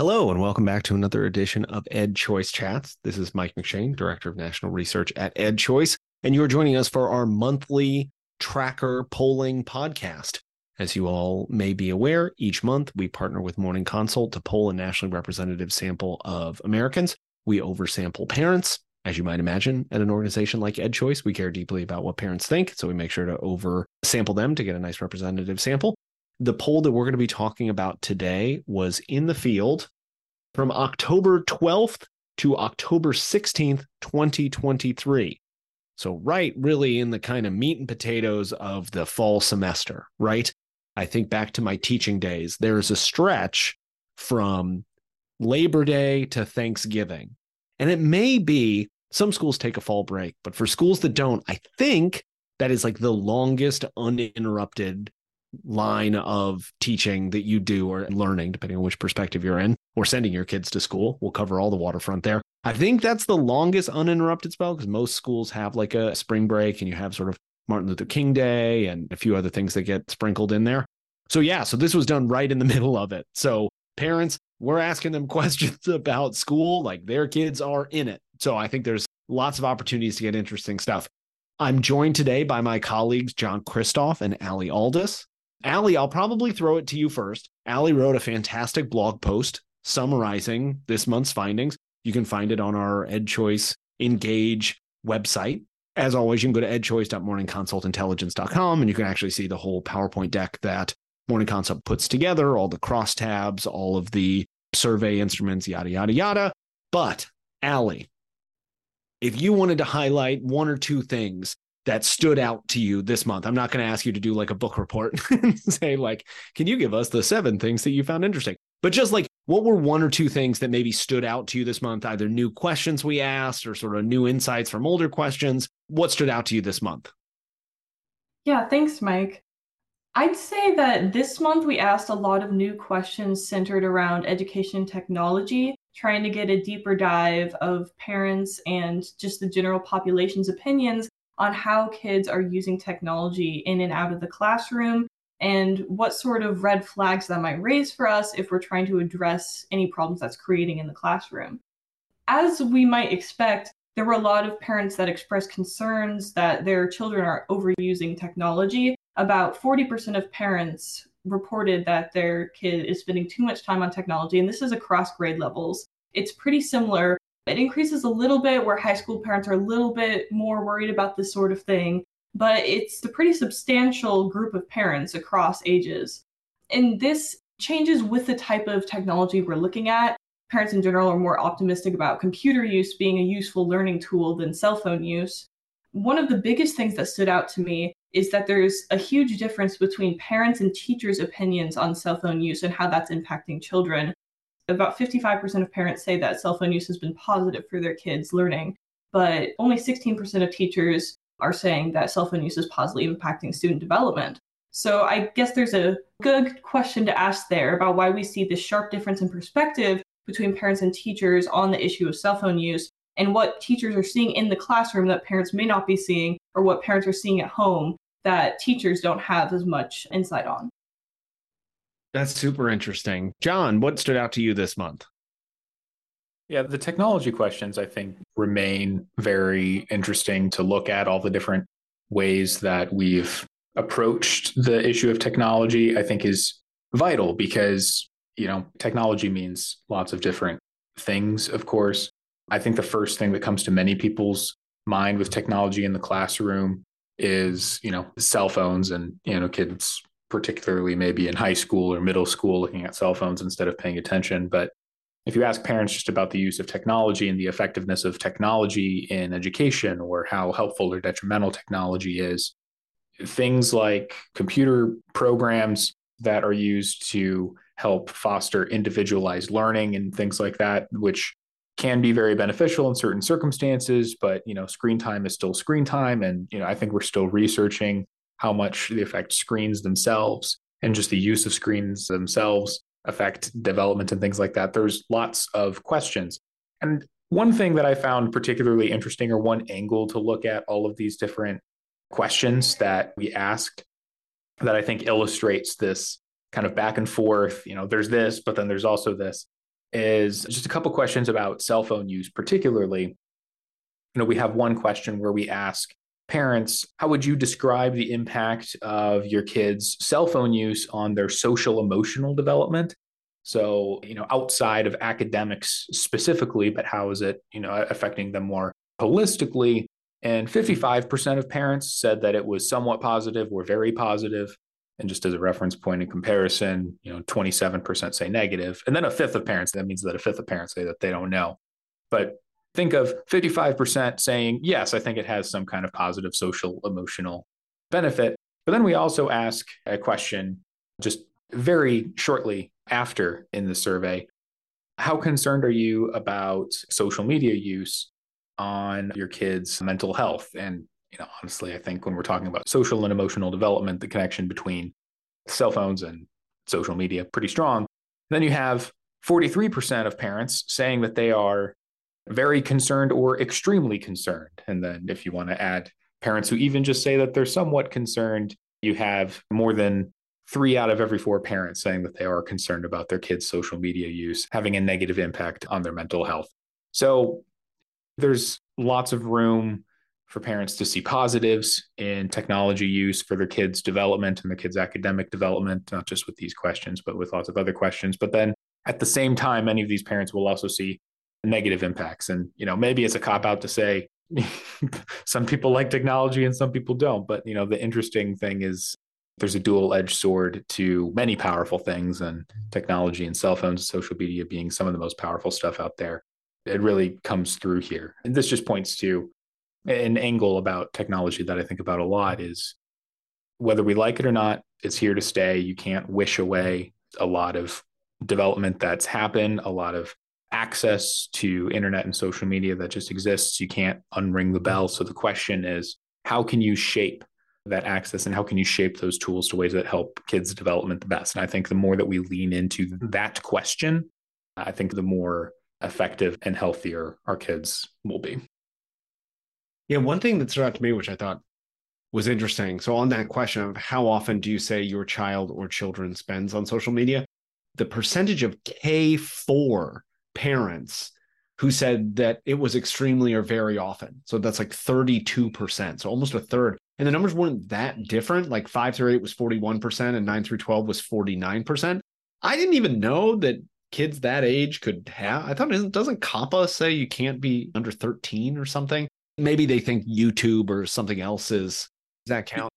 Hello, and welcome back to another edition of EdChoice Chats. This is Mike McShane, Director of National Research at EdChoice, and you are joining us for our monthly tracker polling podcast. As you all may be aware, each month we partner with Morning Consult to poll a nationally representative sample of Americans. We oversample parents. As you might imagine, at an organization like EdChoice, we care deeply about what parents think. So we make sure to oversample them to get a nice representative sample. The poll that we're going to be talking about today was in the field from October 12th to October 16th, 2023. So, right, really in the kind of meat and potatoes of the fall semester, right? I think back to my teaching days, there's a stretch from Labor Day to Thanksgiving. And it may be some schools take a fall break, but for schools that don't, I think that is like the longest uninterrupted line of teaching that you do or learning, depending on which perspective you're in, or sending your kids to school. We'll cover all the waterfront there. I think that's the longest uninterrupted spell because most schools have like a spring break and you have sort of Martin Luther King Day and a few other things that get sprinkled in there. So, yeah, so this was done right in the middle of it. So, parents, we're asking them questions about school like their kids are in it. So, I think there's lots of opportunities to get interesting stuff. I'm joined today by my colleagues, John Kristof and Alli Aldis. Alli, I'll probably throw it to you first. Alli wrote a fantastic blog post summarizing this month's findings. You can find it on our EdChoice Engage website. As always, you can go to edchoice.morningconsultintelligence.com and you can actually see the whole PowerPoint deck that Morning Consult puts together, all the crosstabs, all of the survey instruments, yada, yada, yada. But, Alli, if you wanted to highlight one or two things that stood out to you this month? I'm not going to ask you to do like a book report and say, like, can you give us the seven things that you found interesting? But just like, what were one or two things that maybe stood out to you this month? Either new questions we asked or sort of new insights from older questions. What stood out to you this month? Yeah, thanks, Mike. I'd say that this month we asked a lot of new questions centered around education technology, trying to get a deeper dive of parents and just the general population's opinions on how kids are using technology in and out of the classroom and what sort of red flags that might raise for us if we're trying to address any problems that's creating in the classroom. As we might expect, there were a lot of parents that expressed concerns that their children are overusing technology. About 40% of parents reported that their kid is spending too much time on technology, and this is across grade levels. It's pretty similar it increases a little bit where high school parents are a little bit more worried about this sort of thing, but it's a pretty substantial group of parents across ages. And this changes with the type of technology we're looking at. Parents in general are more optimistic about computer use being a useful learning tool than cell phone use. One of the biggest things that stood out to me is that there's a huge difference between parents and teachers' opinions on cell phone use and how that's impacting children about 55% of parents say that cell phone use has been positive for their kids' learning, but only 16% of teachers are saying that cell phone use is positively impacting student development. So I guess there's a good question to ask there about why we see this sharp difference in perspective between parents and teachers on the issue of cell phone use and what teachers are seeing in the classroom that parents may not be seeing or what parents are seeing at home that teachers don't have as much insight on. That's super interesting. John, what stood out to you this month? Yeah, the technology questions I think remain very interesting to look at all the different ways that we've approached the issue of technology, I think is vital because, you know, technology means lots of different things, of course. I think the first thing that comes to many people's mind with technology in the classroom is, you know, cell phones and, you know, kids particularly maybe in high school or middle school, looking at cell phones instead of paying attention. But if you ask parents just about the use of technology and the effectiveness of technology in education or how helpful or detrimental technology is, things like computer programs that are used to help foster individualized learning and things like that, which can be very beneficial in certain circumstances, but you know, screen time is still screen time. And you know, I think we're still researching how much the effect screens themselves and just the use of screens themselves affect development and things like that. There's lots of questions. And one thing that I found particularly interesting, or one angle to look at all of these different questions that we asked, that I think illustrates this kind of back and forth. You know, there's this, but then there's also this. is just a couple questions about cell phone use, particularly. You know, we have one question where we ask parents, how would you describe the impact of your kids' cell phone use on their social emotional development? So, you know, outside of academics specifically, but how is it, you know, affecting them more holistically? And 55% of parents said that it was somewhat positive or very positive. And just as a reference point in comparison, you know, 27% say negative. And then a fifth of parents, that means that a fifth of parents say that they don't know. But think of 55% saying, yes, I think it has some kind of positive social emotional benefit. But then we also ask a question just very shortly after in the survey How concerned are you about social media use on your kids' mental health? And you know, honestly, I think when we're talking about social and emotional development, the connection between cell phones and social media pretty strong. Then you have 43% of parents saying that they are very concerned or extremely concerned. And then if you want to add parents who even just say that they're somewhat concerned, you have more than three out of every four parents saying that they are concerned about their kids' social media use having a negative impact on their mental health. So there's lots of room for parents to see positives in technology use for their kids' development and their kids' academic development, not just with these questions, but with lots of other questions. But then at the same time, many of these parents will also see negative impacts. And, you know, maybe it's a cop out to say some people like technology and some people don't. But, you know, the interesting thing is there's a dual edged sword to many powerful things, and technology and cell phones social media being some of the most powerful stuff out there. It really comes through here. And this just points to an angle about technology that I think about a lot is whether we like it or not, it's here to stay. You can't wish away a lot of development that's happened, a lot of access to internet and social media that just exists. You can't unring the bell. So the question is, how can you shape that access and how can you shape those tools to ways that help kids' development the best? And I think the more that we lean into that question, I think the more effective and healthier our kids will be. Yeah, one thing that stood out to me, which I thought was interesting. So, on that question of how often do you say your child or children spends on social media, the percentage of K4 parents who said that it was extremely or very often. So that's like 32%. So almost a third. And the numbers weren't that different. Like five through eight was 41% and nine through 12 was 49%. I didn't even know that kids that age could have. I thought, doesn't COPPA say you can't be under 13 or something? Maybe they think YouTube or something else is. Does that count?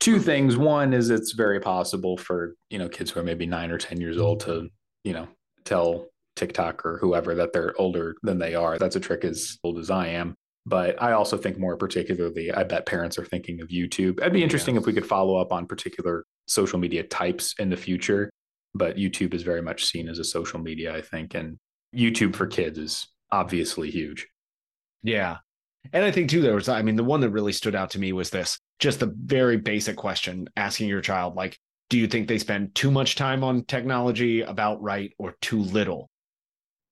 Two things. One is it's very possible for, you know, kids who are maybe nine or 10 years old to, you know, tell TikTok or whoever that they're older than they are. That's a trick as old as I am. But I also think more particularly, I bet parents are thinking of YouTube. It'd be interesting yes. if we could follow up on particular social media types in the future. But YouTube is very much seen as a social media, I think. And YouTube for kids is obviously huge. Yeah. And I think too, there was, I mean, the one that really stood out to me was this just the very basic question asking your child, like, do you think they spend too much time on technology about right or too little?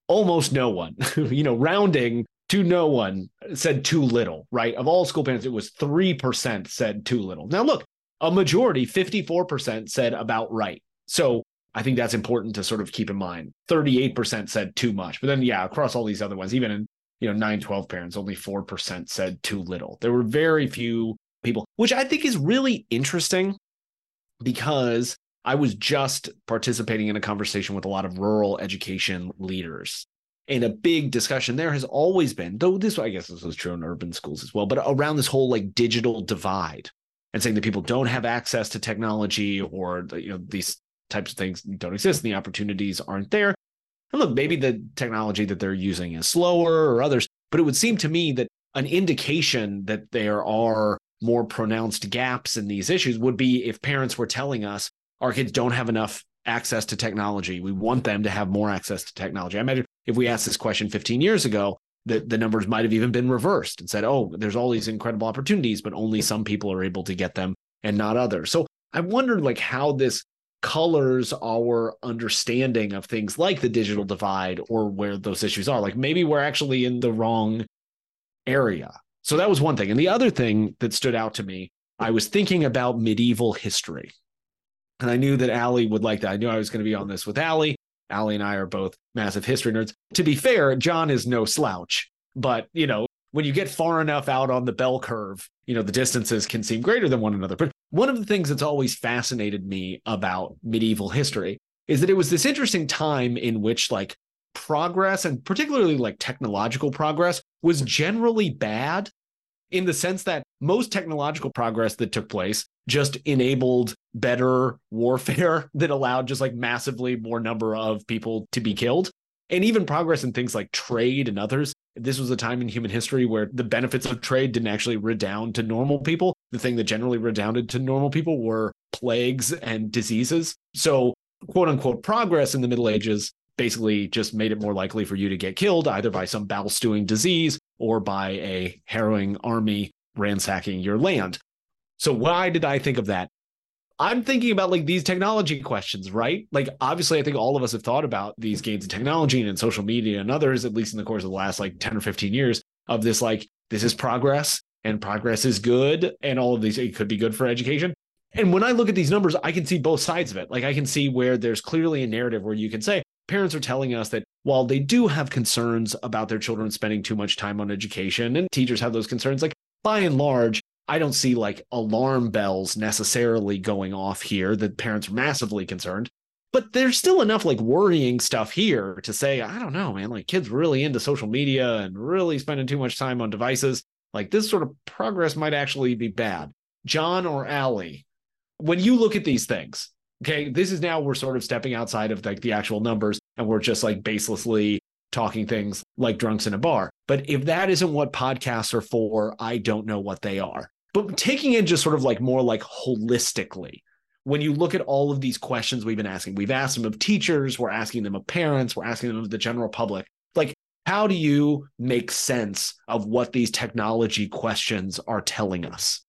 Almost no one, you know, rounding to no one said too little, right? Of all school parents, it was 3% said too little. Now, look, a majority, 54%, said about right. So I think that's important to sort of keep in mind. 38% said too much. But then, yeah, across all these other ones, even in, you know, 9, 12 parents, only 4% said too little. There were very few people, which I think is really interesting because I was just participating in a conversation with a lot of rural education leaders. And a big discussion there has always been, though this, I guess this was true in urban schools as well, but around this whole like digital divide and saying that people don't have access to technology or, you know, these types of things don't exist and the opportunities aren't there. And look, maybe the technology that they're using is slower or others, but it would seem to me that an indication that there are more pronounced gaps in these issues would be if parents were telling us our kids don't have enough access to technology. We want them to have more access to technology. I imagine if we asked this question 15 years ago, the, the numbers might have even been reversed and said, oh, there's all these incredible opportunities, but only some people are able to get them and not others. So I wondered like how this colors our understanding of things like the digital divide or where those issues are. Like maybe we're actually in the wrong area. So that was one thing. And the other thing that stood out to me, I was thinking about medieval history and I knew that Alli would like that. I knew I was going to be on this with Alli. Alli and I are both massive history nerds. To be fair, John is no slouch, but you know, when you get far enough out on the bell curve, you know, the distances can seem greater than one another. But one of the things that's always fascinated me about medieval history is that it was this interesting time in which like progress and particularly like technological progress was generally bad in the sense that most technological progress that took place just enabled better warfare that allowed just like massively more number of people to be killed. And even progress in things like trade and others. This was a time in human history where the benefits of trade didn't actually redound to normal people. The thing that generally redounded to normal people were plagues and diseases. So quote unquote progress in the middle ages basically just made it more likely for you to get killed either by some battle stewing disease or by a harrowing army ransacking your land. So why did I think of that? I'm thinking about like these technology questions, right? Like obviously I think all of us have thought about these gains in technology and in social media and others at least in the course of the last like 10 or 15 years of this like this is progress and progress is good and all of these it could be good for education. And when I look at these numbers, I can see both sides of it. Like I can see where there's clearly a narrative where you can say, parents are telling us that while they do have concerns about their children spending too much time on education and teachers have those concerns, like by and large, I don't see like alarm bells necessarily going off here that parents are massively concerned. But there's still enough like worrying stuff here to say, I don't know, man, like kids really into social media and really spending too much time on devices. Like this sort of progress might actually be bad. John or Alli, when you look at these things, Okay, this is now we're sort of stepping outside of like the actual numbers and we're just like baselessly talking things like drunks in a bar. But if that isn't what podcasts are for, I don't know what they are. But taking it just sort of like more like holistically, when you look at all of these questions we've been asking, we've asked them of teachers, we're asking them of parents, we're asking them of the general public. Like, how do you make sense of what these technology questions are telling us?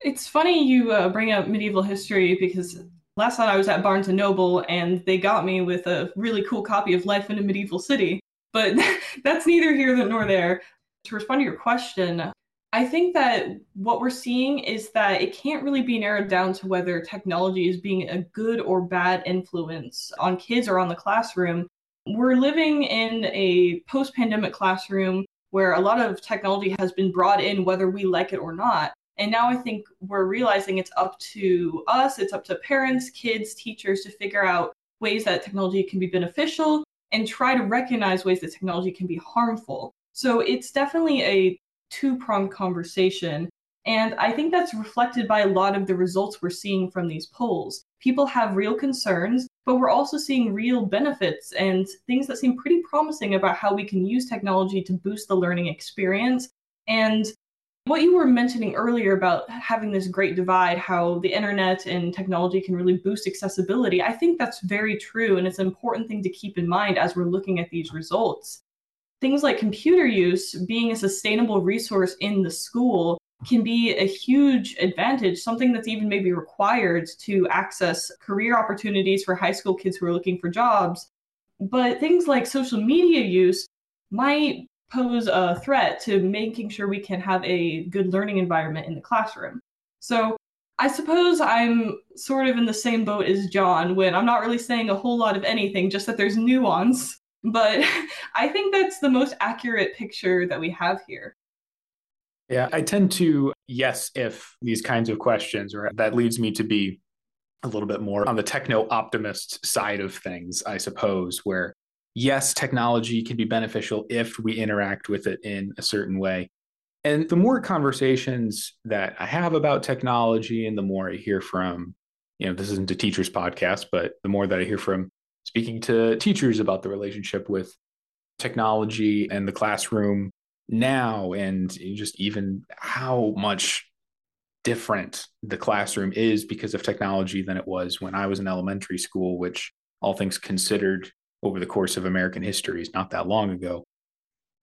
It's funny you uh, bring up medieval history because last night I was at Barnes and Noble and they got me with a really cool copy of Life in a Medieval City. But that's neither here nor there. To respond to your question, I think that what we're seeing is that it can't really be narrowed down to whether technology is being a good or bad influence on kids or on the classroom. We're living in a post pandemic classroom where a lot of technology has been brought in, whether we like it or not. And now I think we're realizing it's up to us, it's up to parents, kids, teachers to figure out ways that technology can be beneficial and try to recognize ways that technology can be harmful. So it's definitely a two pronged conversation. And I think that's reflected by a lot of the results we're seeing from these polls. People have real concerns, but we're also seeing real benefits and things that seem pretty promising about how we can use technology to boost the learning experience. And what you were mentioning earlier about having this great divide, how the internet and technology can really boost accessibility, I think that's very true. And it's an important thing to keep in mind as we're looking at these results. Things like computer use being a sustainable resource in the school can be a huge advantage, something that's even maybe required to access career opportunities for high school kids who are looking for jobs. But things like social media use might pose a threat to making sure we can have a good learning environment in the classroom. So I suppose I'm sort of in the same boat as John when I'm not really saying a whole lot of anything, just that there's nuance. But I think that's the most accurate picture that we have here. Yeah, I tend to yes if these kinds of questions, or that leads me to be a little bit more on the techno optimist side of things, I suppose, where yes, technology can be beneficial if we interact with it in a certain way. And the more conversations that I have about technology and the more I hear from, you know, this isn't a teacher's podcast, but the more that I hear from speaking to teachers about the relationship with technology and the classroom now, and just even how much different the classroom is because of technology than it was when I was in elementary school, which all things considered over the course of American history is not that long ago.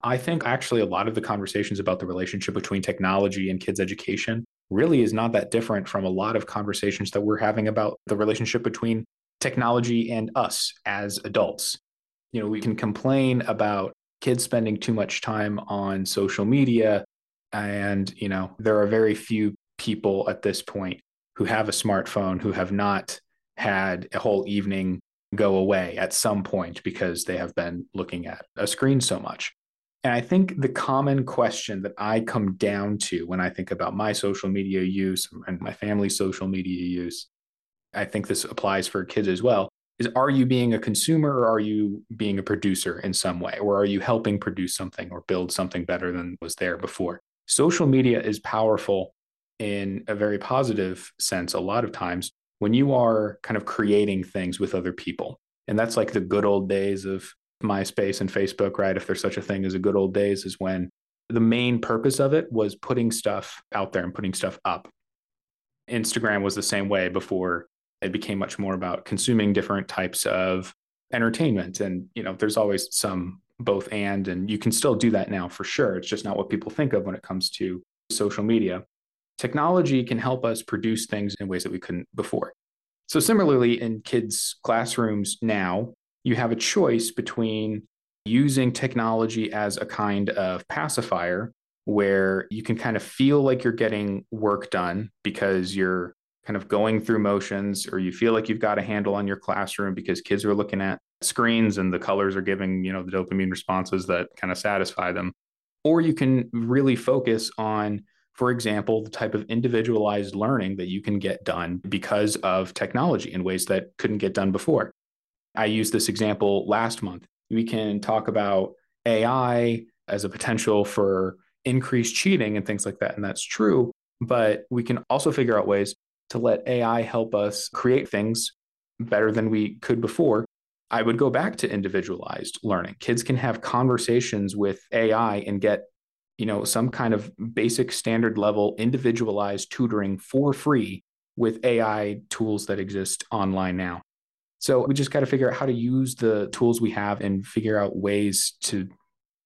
I think actually a lot of the conversations about the relationship between technology and kids' education really is not that different from a lot of conversations that we're having about the relationship between technology and us as adults. You know, we can complain about kids spending too much time on social media. And, you know, there are very few people at this point who have a smartphone who have not had a whole evening go away at some point because they have been looking at a screen so much. And I think the common question that I come down to when I think about my social media use and my family's social media use, I think this applies for kids as well, is are you being a consumer or are you being a producer in some way? Or are you helping produce something or build something better than was there before? Social media is powerful in a very positive sense a lot of times when you are kind of creating things with other people. And that's like the good old days of MySpace and Facebook, right? If there's such a thing as a good old days, is when the main purpose of it was putting stuff out there and putting stuff up. Instagram was the same way before it became much more about consuming different types of entertainment. And, you know, there's always some both and, and you can still do that now for sure. It's just not what people think of when it comes to social media. Technology can help us produce things in ways that we couldn't before. So, similarly, in kids' classrooms now, you have a choice between using technology as a kind of pacifier where you can kind of feel like you're getting work done because you're kind of going through motions or you feel like you've got a handle on your classroom because kids are looking at screens and the colors are giving you know the dopamine responses that kind of satisfy them or you can really focus on for example, the type of individualized learning that you can get done because of technology in ways that couldn't get done before. I used this example last month. We can talk about AI as a potential for increased cheating and things like that. And that's true. But we can also figure out ways to let AI help us create things better than we could before. I would go back to individualized learning. Kids can have conversations with AI and get you know some kind of basic standard level individualized tutoring for free with AI tools that exist online now. So we just got to figure out how to use the tools we have and figure out ways to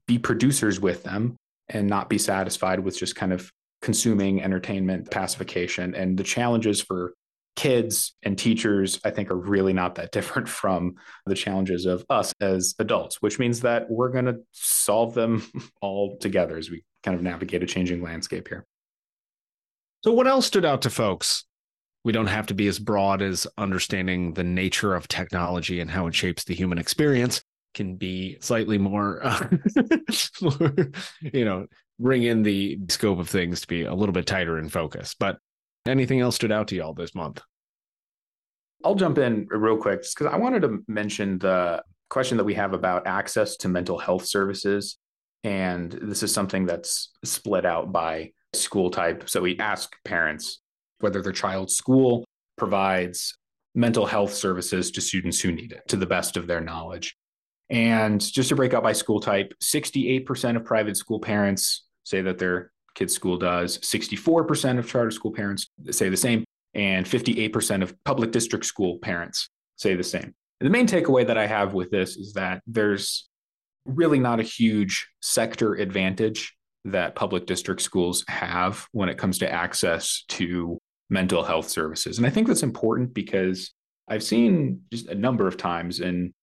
be producers with them and not be satisfied with just kind of consuming entertainment pacification and the challenges for kids and teachers, I think, are really not that different from the challenges of us as adults, which means that we're going to solve them all together as we kind of navigate a changing landscape here. So, what else stood out to folks? We don't have to be as broad as understanding the nature of technology and how it shapes the human experience. Can be slightly more, uh, more, you know, bring in the scope of things to be a little bit tighter in focus. But Anything else stood out to y'all this month? I'll jump in real quick because I wanted to mention the question that we have about access to mental health services. And this is something that's split out by school type. So we ask parents whether their child's school provides mental health services to students who need it to the best of their knowledge. And just to break out by school type, 68% of private school parents say that their kids' school does. 64% of charter school parents say the same, and 58% of public district school parents say the same. And the main takeaway that I have with this is that there's really not a huge sector advantage that public district schools have when it comes to access to mental health services. And I think that's important because I've seen just a number of times in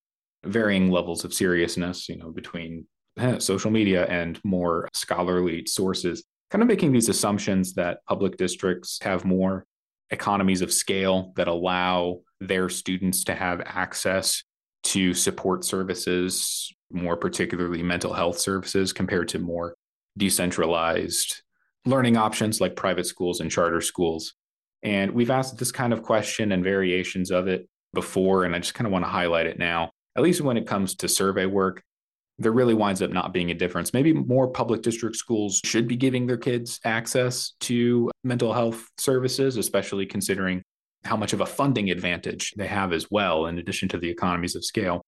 varying levels of seriousness, you know, between Eh, social media and more scholarly sources kind of making these assumptions that public districts have more economies of scale that allow their students to have access to support services, more particularly mental health services, compared to more decentralized learning options like private schools and charter schools. And we've asked this kind of question and variations of it before, and I just kind of want to highlight it now, at least when it comes to survey work there really winds up not being a difference. Maybe more public district schools should be giving their kids access to mental health services, especially considering how much of a funding advantage they have as well, in addition to the economies of scale,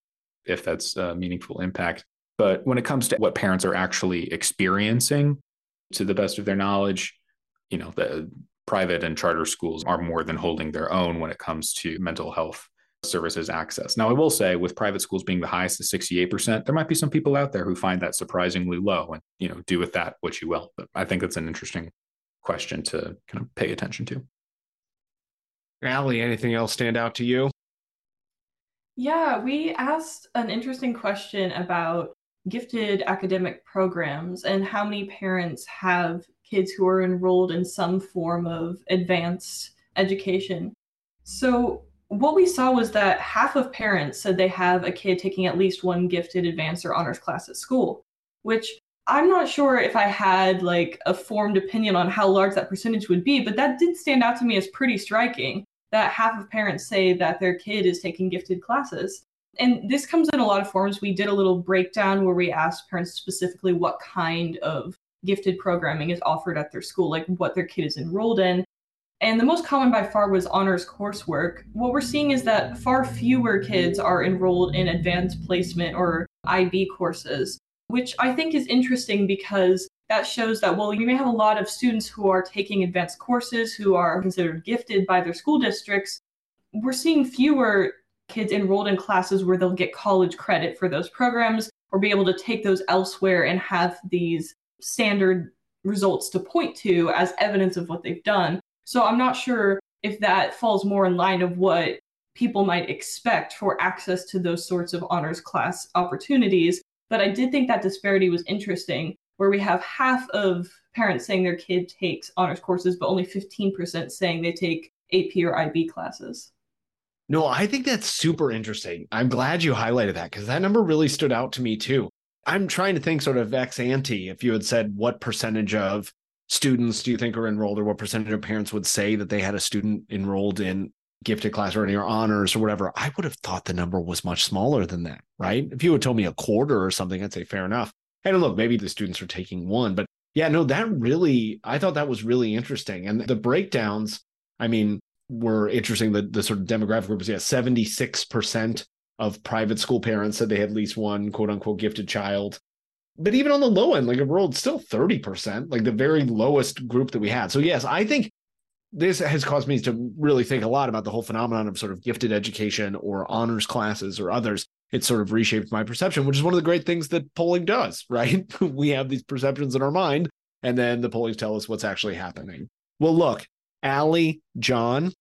if that's a meaningful impact. But when it comes to what parents are actually experiencing, to the best of their knowledge, you know, the private and charter schools are more than holding their own when it comes to mental health services access. Now, I will say with private schools being the highest at 68%, there might be some people out there who find that surprisingly low and, you know, do with that what you will. But I think that's an interesting question to kind of pay attention to. Alli, anything else stand out to you? Yeah, we asked an interesting question about gifted academic programs and how many parents have kids who are enrolled in some form of advanced education. So what we saw was that half of parents said they have a kid taking at least one gifted advanced or honors class at school, which I'm not sure if I had like a formed opinion on how large that percentage would be, but that did stand out to me as pretty striking that half of parents say that their kid is taking gifted classes. And this comes in a lot of forms. We did a little breakdown where we asked parents specifically what kind of gifted programming is offered at their school, like what their kid is enrolled in. And the most common by far was honors coursework. What we're seeing is that far fewer kids are enrolled in advanced placement or IB courses, which I think is interesting because that shows that, well, you may have a lot of students who are taking advanced courses who are considered gifted by their school districts. We're seeing fewer kids enrolled in classes where they'll get college credit for those programs or be able to take those elsewhere and have these standard results to point to as evidence of what they've done. So I'm not sure if that falls more in line of what people might expect for access to those sorts of honors class opportunities. But I did think that disparity was interesting where we have half of parents saying their kid takes honors courses, but only 15% saying they take AP or IB classes. No, I think that's super interesting. I'm glad you highlighted that because that number really stood out to me too. I'm trying to think sort of ex ante if you had said what percentage of students do you think are enrolled or what percentage of parents would say that they had a student enrolled in gifted class or any or honors or whatever, I would have thought the number was much smaller than that, right? If you had told me a quarter or something, I'd say fair enough. And look, maybe the students are taking one, but yeah, no, that really, I thought that was really interesting. And the breakdowns, I mean, were interesting. The, the sort of demographic groups yeah, 76% of private school parents said they had at least one quote unquote gifted child. But even on the low end, like a rural, still 30%, like the very lowest group that we had. So, yes, I think this has caused me to really think a lot about the whole phenomenon of sort of gifted education or honors classes or others it sort of reshaped my perception, which is one of the great things that polling does, right? we have these perceptions in our mind, and then the pollings tell us what's actually happening. Well, look, Alli, John,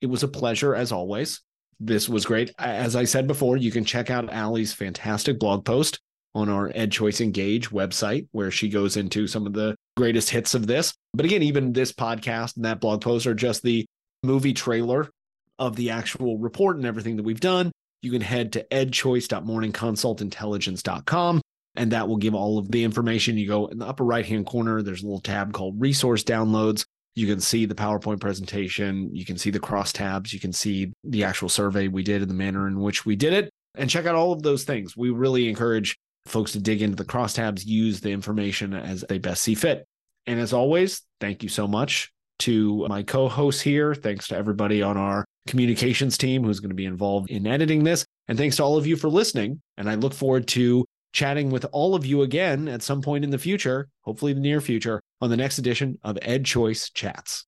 it was a pleasure as always. This was great. As I said before, you can check out Alli's fantastic blog post on our EdChoice Engage website, where she goes into some of the greatest hits of this. But again, even this podcast and that blog post are just the movie trailer of the actual report and everything that we've done you can head to edchoice.morningconsultintelligence.com and that will give all of the information. You go in the upper right hand corner, there's a little tab called resource downloads. You can see the PowerPoint presentation. You can see the cross tabs. You can see the actual survey we did and the manner in which we did it. And check out all of those things. We really encourage folks to dig into the crosstabs, use the information as they best see fit. And as always, thank you so much to my co hosts here. Thanks to everybody on our communications team who's going to be involved in editing this. And thanks to all of you for listening. And I look forward to chatting with all of you again at some point in the future, hopefully the near future, on the next edition of EdChoice Chats.